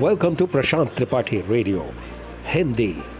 Welcome to Prashant Tripathi Radio, Hindi.